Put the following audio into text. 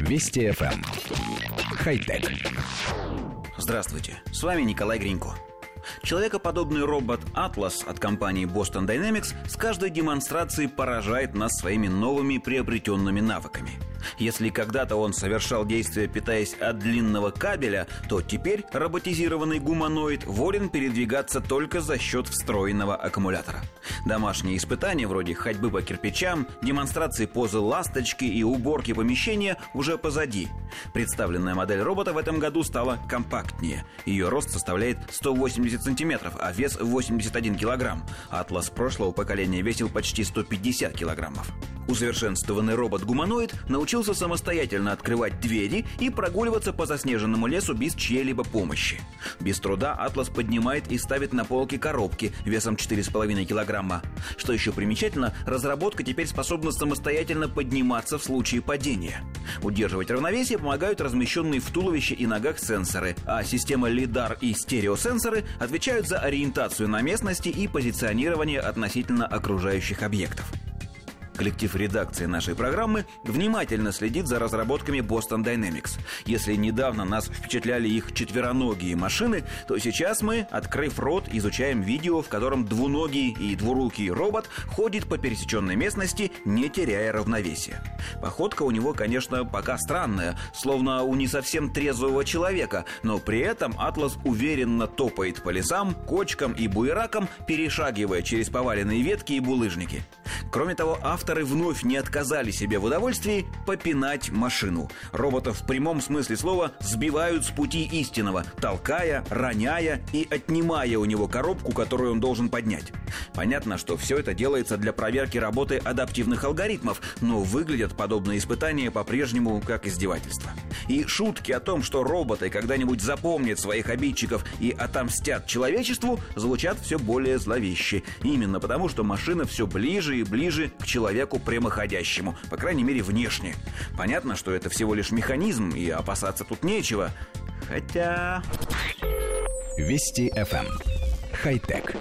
Вести FM. Эм. Хай-тек. Здравствуйте, с вами Николай Гринько. Человекоподобный робот Atlas от компании Boston Dynamics с каждой демонстрацией поражает нас своими новыми приобретенными навыками – если когда-то он совершал действия, питаясь от длинного кабеля, то теперь роботизированный гуманоид волен передвигаться только за счет встроенного аккумулятора. Домашние испытания вроде ходьбы по кирпичам, демонстрации позы ласточки и уборки помещения уже позади. Представленная модель робота в этом году стала компактнее. Ее рост составляет 180 сантиметров, а вес 81 килограмм. Атлас прошлого поколения весил почти 150 килограммов. Усовершенствованный робот-гуманоид научился самостоятельно открывать двери и прогуливаться по заснеженному лесу без чьей-либо помощи. Без труда Атлас поднимает и ставит на полки коробки весом 4,5 килограмма. Что еще примечательно, разработка теперь способна самостоятельно подниматься в случае падения. Удерживать равновесие помогают размещенные в туловище и ногах сенсоры, а система лидар и стереосенсоры отвечают за ориентацию на местности и позиционирование относительно окружающих объектов. Коллектив редакции нашей программы внимательно следит за разработками Boston Dynamics. Если недавно нас впечатляли их четвероногие машины, то сейчас мы, открыв рот, изучаем видео, в котором двуногий и двурукий робот ходит по пересеченной местности, не теряя равновесия. Походка у него, конечно, пока странная, словно у не совсем трезвого человека, но при этом Атлас уверенно топает по лесам, кочкам и буеракам, перешагивая через поваленные ветки и булыжники. Кроме того, авторы вновь не отказали себе в удовольствии попинать машину. Роботов в прямом смысле слова сбивают с пути истинного, толкая, роняя и отнимая у него коробку, которую он должен поднять. Понятно, что все это делается для проверки работы адаптивных алгоритмов, но выглядят подобные испытания по-прежнему как издевательство. И шутки о том, что роботы когда-нибудь запомнят своих обидчиков и отомстят человечеству, звучат все более зловеще. Именно потому, что машина все ближе и ближе к человеку прямоходящему, по крайней мере внешне. Понятно, что это всего лишь механизм, и опасаться тут нечего. Хотя... Вести FM. Эм. Хай-тек.